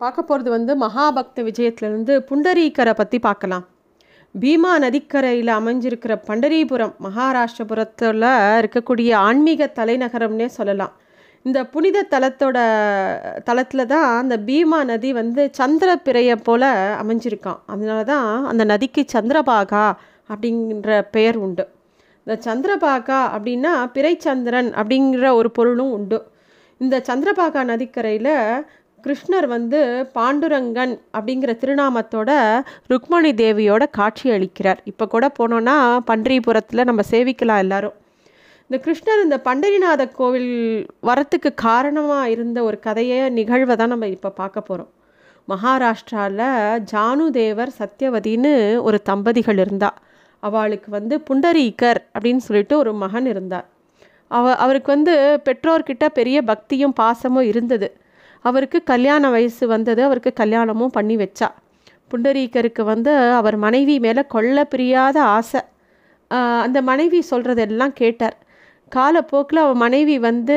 பார்க்க போகிறது வந்து மகாபக்த விஜயத்துலேருந்து புண்டரீக்கரை பற்றி பார்க்கலாம். பீமா நதிக்கரையில் அமைஞ்சிருக்கிற பண்டரிபுரம் மகாராஷ்டிரபுரத்தில் இருக்கக்கூடிய ஆன்மீக தலைநகரம்னே சொல்லலாம். இந்த புனித தலத்தோட தலத்தில் தான் அந்த பீமா நதி வந்து சந்திர பிறையை போல் அமைஞ்சிருக்கான் அதனால தான் அந்த நதிக்கு சந்திரபாகா அப்படிங்கிற பெயர் உண்டு. இந்த சந்திரபாகா அப்படின்னா பிறைச்சந்திரன் அப்படிங்கிற ஒரு பொருளும் உண்டு. இந்த சந்திரபாகா நதிக்கரையில் கிருஷ்ணர் வந்து பாண்டுரங்கன் அப்படிங்கிற திருநாமத்தோட ருக்மணி தேவியோட காட்சி அளிக்கிறார். இப்போ கூட போனோன்னா பன்றிபுரத்தில் நம்ம சேவிக்கலாம் எல்லாரும். இந்த கிருஷ்ணர் இந்த பண்டரிநாத கோவில் வரத்துக்கு காரணமாக இருந்த ஒரு கதையை நிகழ்வை தான் நம்ம இப்போ பார்க்க போகிறோம் மகாராஷ்டிராவில் ஜானுதேவர் சத்யவதின்னு ஒரு தம்பதிகள் இருந்தா. அவளுக்கு வந்து புண்டரீகர் அப்படின்னு சொல்லிட்டு ஒரு மகன் இருந்தார். அவ அவருக்கு வந்து பெற்றோர்கிட்ட பெரிய பக்தியும் பாசமும் இருந்தது. அவருக்கு கல்யாண வயசு வந்தது. அவருக்கு கல்யாணமும் பண்ணி வச்சா. புண்டரீகருக்கு வந்து அவர் மனைவி மேலே கொள்ள பிரியாத ஆசை. அந்த மனைவி சொல்கிறதெல்லாம் கேட்டார். காலப்போக்கில் அவள் மனைவி வந்து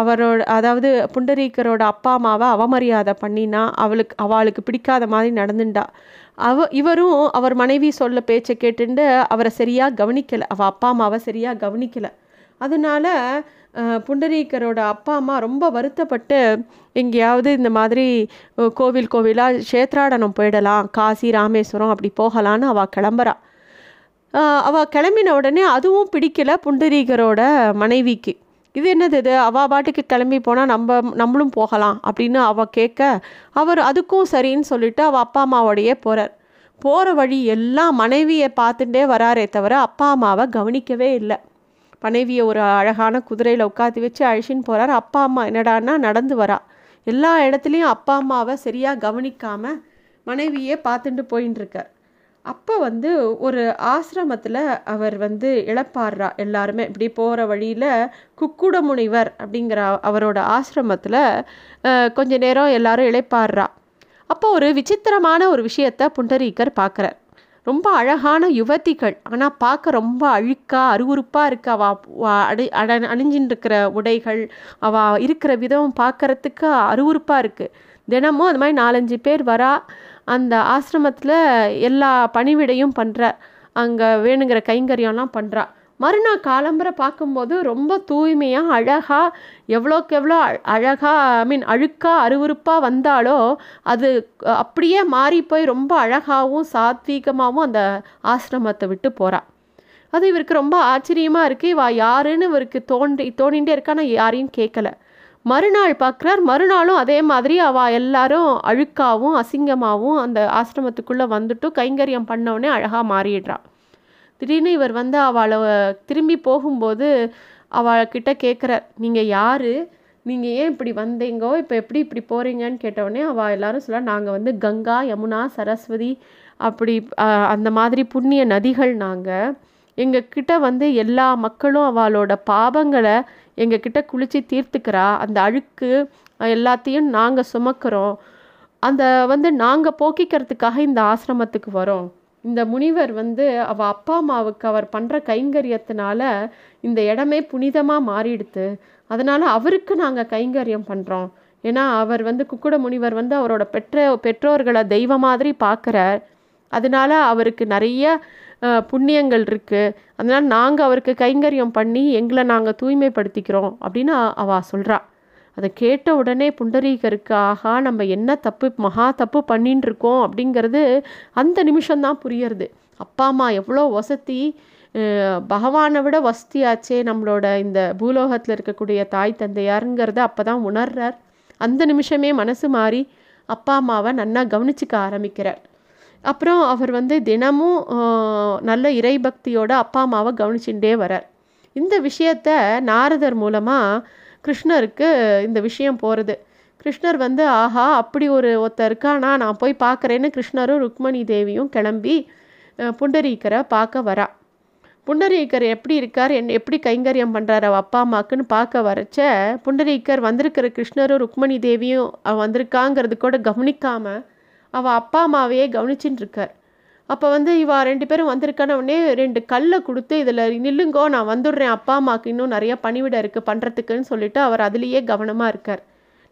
அவரோட அதாவது புண்டரீக்கரோட அப்பா அம்மாவை அவமரியாதை பண்ணினா அவளுக்கு அவளுக்கு பிடிக்காத மாதிரி நடந்துண்டா. அவ இவரும் அவர் மனைவி சொல்ல பேச்சை கேட்டுண்டு அவரை சரியாக கவனிக்கலை. அவள் அப்பா அம்மாவை சரியாக கவனிக்கலை. அதனால புண்டரீகரோட அப்பா அம்மா ரொம்ப வருத்தப்பட்டு எங்கேயாவது இந்த மாதிரி கோவில் கோவிலாக சேத்ராடனம் போயிடலாம் காசி ராமேஸ்வரம் அப்படி போகலான்னு அவள் கிளம்புறா. அவள் கிளம்பின உடனே அதுவும் பிடிக்கல புண்டரீகரோட மனைவிக்கு. இது என்னது இது? அவள் பாட்டுக்கு கிளம்பி போனால் நம்ம நம்மளும் போகலாம் அப்படின்னு அவள் கேட்க அவர் அதுக்கும் சரின்னு சொல்லிட்டு அவள் அப்பா அம்மாவோடையே போகிறார் போகிற வழி எல்லாம் மனைவியை பார்த்துட்டே வராரே தவிர அப்பா அம்மாவை கவனிக்கவே இல்லை. மனைவியை ஒரு அழகான குதிரையில் உட்காந்து வச்சு அழிச்சின்னு போகிறார் அப்பா அம்மா என்னடான்னா நடந்து வரா. எல்லா இடத்துலையும் அப்பா அம்மாவை சரியாக கவனிக்காமல் மனைவியே பார்த்துட்டு போயின்னு இருக்கார். அப்போ வந்து ஒரு ஆசிரமத்தில் அவர் வந்து இழப்பாடுறா எல்லாருமே. இப்படி போகிற வழியில் குக்குட முனிவர் அப்படிங்கிற அவரோட ஆசிரமத்தில் கொஞ்ச நேரம் எல்லாரும் இழைப்பாடுறா அப்போ ஒரு விசித்திரமான ஒரு விஷயத்தை புண்டரீகர் பார்க்குறார் ரொம்ப அழகான யுவதிகள். ஆனால் பார்க்க ரொம்ப அழுக்காக அருவறுப்பாக இருக்கு அவள் அடை அட அணிஞ்சின்னு இருக்கிற உடைகள் அவள் இருக்கிற விதம் பார்க்குறதுக்கு அருவறுப்பாக இருக்குது தினமும் அது மாதிரி நாலஞ்சு பேர் வரா அந்த ஆசிரமத்தில் எல்லா பணிவிடையும் பண்ணுற அங்கே வேணுங்கிற கைங்கரியம்லாம் பண்ணுறா மறுநாள் காலம்பரை பார்க்கும்போது ரொம்ப தூய்மையாக அழகாக எவ்வளோக்கு எவ்வளோ அழகாக ஐ மீன் அழுக்காக அருவறுப்பாக வந்தாலோ அது அப்படியே மாறி போய் ரொம்ப அழகாகவும் சாத்வீகமாகவும் அந்த ஆசிரமத்தை விட்டு போகிறாள் அது இவருக்கு ரொம்ப ஆச்சரியமாக இருக்குது இவா யாருன்னு இவருக்கு தோன்றி இருக்கா. நான் யாரையும் கேட்கல மறுநாள் பார்க்குறார். மறுநாளும் அதே மாதிரி அவள் எல்லாரும் அழுக்காவும் அசிங்கமாகவும் அந்த ஆசிரமத்துக்குள்ளே வந்துட்டு கைங்கரியம் பண்ணவுடனே அழகாக மாறிடுறா. திடீர்னு இவர் வந்து அவளை திரும்பி போகும்போது அவள்கிட்ட கேட்குறார் நீங்கள் யார்? நீங்கள் ஏன் இப்படி வந்தீங்கோ? இப்போ எப்படி இப்படி போகிறீங்கன்னு கேட்டவுடனே அவள் எல்லாரும் சொல்ல நாங்கள் வந்து கங்கா யமுனா சரஸ்வதி அப்படி அந்த மாதிரி புண்ணிய நதிகள் நாங்கள் எங்கள் கிட்ட வந்து எல்லா மக்களும் அவளோட பாபங்களை எங்கள் கிட்ட குளித்து தீர்த்துக்கிறா. அந்த அழுக்கு எல்லாத்தையும் நாங்கள் சுமக்கிறோம். அந்த வந்து நாங்கள் போக்கிக்கிறதுக்காக இந்த ஆசிரமத்துக்கு வரோம். இந்த முனிவர் வந்து அவள் அப்பா அம்மாவுக்கு அவர் பண்ணுற கைங்கரியத்தினால இந்த இடமே புனிதமாக மாறிடுது அதனால் அவருக்கு நாங்கள் கைங்கரியம் பண்ணுறோம் ஏன்னா அவர் வந்து குக்குட முனிவர் வந்து அவரோட பெற்ற பெற்றோர்களை தெய்வ மாதிரி பார்க்குறார் அதனால அவருக்கு நிறைய புண்ணியங்கள் இருக்குது அதனால் நாங்கள் அவருக்கு கைங்கரியம் பண்ணி எங்களை நாங்கள் தூய்மைப்படுத்திக்கிறோம் அப்படின்னு அவள் சொல்கிறா அதை கேட்ட உடனே புண்டரீகருக்கு ஆகா நம்ம என்ன தப்பு மகா தப்பு பண்ணின்னு இருக்கோம் அப்படிங்கிறது அந்த நிமிஷம்தான் புரியறது. அப்பா அம்மா எவ்வளோ வசதி பகவானை விட வசதியாச்சே நம்மளோட இந்த பூலோகத்தில் இருக்கக்கூடிய தாய் தந்தையாருங்கிறத அப்போ தான் உணர்றார். அந்த நிமிஷமே மனசு மாறி அப்பா அம்மாவை நன்னா கவனிச்சிக்க ஆரம்பிக்கிறார். அப்புறம் அவர் வந்து தினமும் நல்ல இறைபக்தியோட அப்பா அம்மாவை கவனிச்சுட்டே வரார் இந்த விஷயத்த நாரதர் மூலமாக கிருஷ்ணருக்கு இந்த விஷயம் போகிறது கிருஷ்ணர் வந்து ஆஹா அப்படி ஒரு ஒருத்தர் இருக்கானா? நான் போய் பார்க்குறேன்னு கிருஷ்ணரும் ருக்மணி தேவியும் கிளம்பி புண்டரீக்கரை பார்க்க வரா. புண்டரீக்கர் எப்படி இருக்கார்? என் எப்படி கைங்கரியம் பண்ணுறாரு அவள் அப்பா அம்மாக்குன்னு பார்க்க வரச்ச புண்டரீக்கர் வந்திருக்கிற கிருஷ்ணரும் ருக்மணி தேவியும் வந்திருக்காங்கிறது கூட கவனிக்காமல் அவள் அப்பா அம்மாவையே கவனிச்சுட்டு இருக்கார். அப்போ வந்து இவா ரெண்டு பேரும் வந்திருக்கான உடனே ரெண்டு கல்லை கொடுத்து இதில் நில்லுங்கோ நான் வந்துடுறேன் அப்பா அம்மாவுக்கு இன்னும் நிறைய பணிவிட இருக்குது பண்ணுறதுக்குன்னு சொல்லிட்டு அவர் அதுலேயே கவனமாக இருக்கார்.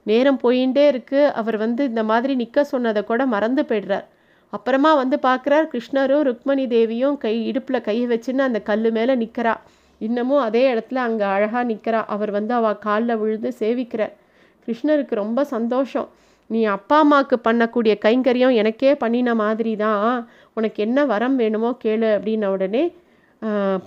நேரம் போயிட்டே இருக்குது அவர் வந்து இந்த மாதிரி நிற்க சொன்னதை கூட மறந்து போயிடுறார். அப்புறமா வந்து பார்க்குறார் கிருஷ்ணரும் ருக்மணி தேவியும் கை இடுப்பில் கையை வச்சுன்னு அந்த கல் மேலே நிற்கிறா இன்னமும் அதே இடத்துல அங்கே அழகாக நிற்கிறா அவர் வந்து அவள் காலில் விழுந்து சேவிக்கிறார். கிருஷ்ணருக்கு ரொம்ப சந்தோஷம். நீ அப்பா அம்மாவுக்கு பண்ணக்கூடிய கைங்கரியம் எனக்கே பண்ணின மாதிரி தான் உனக்கு என்ன வரம் வேணுமோ கேளு அப்படின்ன உடனே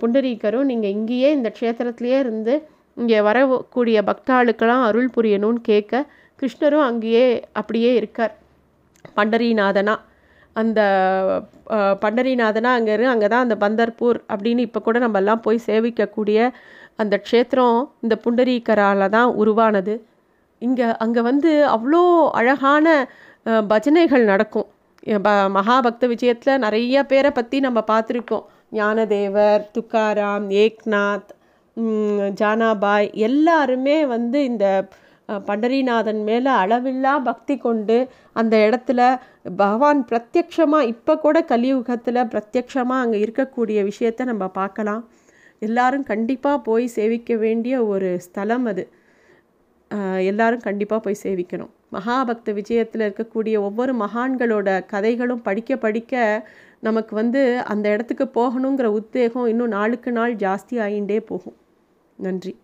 புண்டரீக்கரும் புண்டரீகரும் நீங்கள் இங்கேயே இந்த க்ஷேத்திரத்துலேயே இருந்து இங்கே வரக்கூடிய பக்தாளுக்கெல்லாம் அருள் புரியணும்னு கேட்க கிருஷ்ணரும் அங்கேயே அப்படியே இருக்கார். பண்டரிநாதனா அந்த பண்டரிநாதனா அங்கே இரு அங்கே தான் அந்த பந்தர்பூர் அப்படின்னு இப்போ கூட நம்ம எல்லாம் போய் சேவிக்கக்கூடிய அந்த க்ஷேத்திரம் இந்த புண்டரீக்கரால் தான் உருவானது. இங்கே அங்கே வந்து அவ்வளோ அழகான பஜனைகள் நடக்கும். மகாபக்த விஜயத்தில் நிறைய பேரை பற்றி நம்ம பார்த்துருக்கோம். ஞானதேவர் துக்காராம் ஏக்நாத் ஜானாபாய் எல்லாருமே வந்து இந்த பண்டரிநாதன் மேலே அளவில்லா பக்தி கொண்டு அந்த இடத்துல பகவான் பிரத்யக்ஷமாக இப்போ கூட கலியுகத்தில் பிரத்யக்ஷமாக அங்கே இருக்கக்கூடிய விஷயத்தை நம்ம பார்க்கலாம். எல்லாரும் கண்டிப்பாக போய் சேவிக்க வேண்டிய ஒரு ஸ்தலம் அது. எல்லாரும் கண்டிப்பாக போய் சேவிக்கணும். மகாபக்த விஜயத்தில் இருக்கக்கூடிய ஒவ்வொரு மகான்களோட கதைகளும் படிக்க படிக்க நமக்கு வந்து அந்த இடத்துக்கு போகணுங்கிற உத்வேகம் இன்னும் நாளுக்கு நாள் ஜாஸ்தி ஆகிண்டே போகும். நன்றி.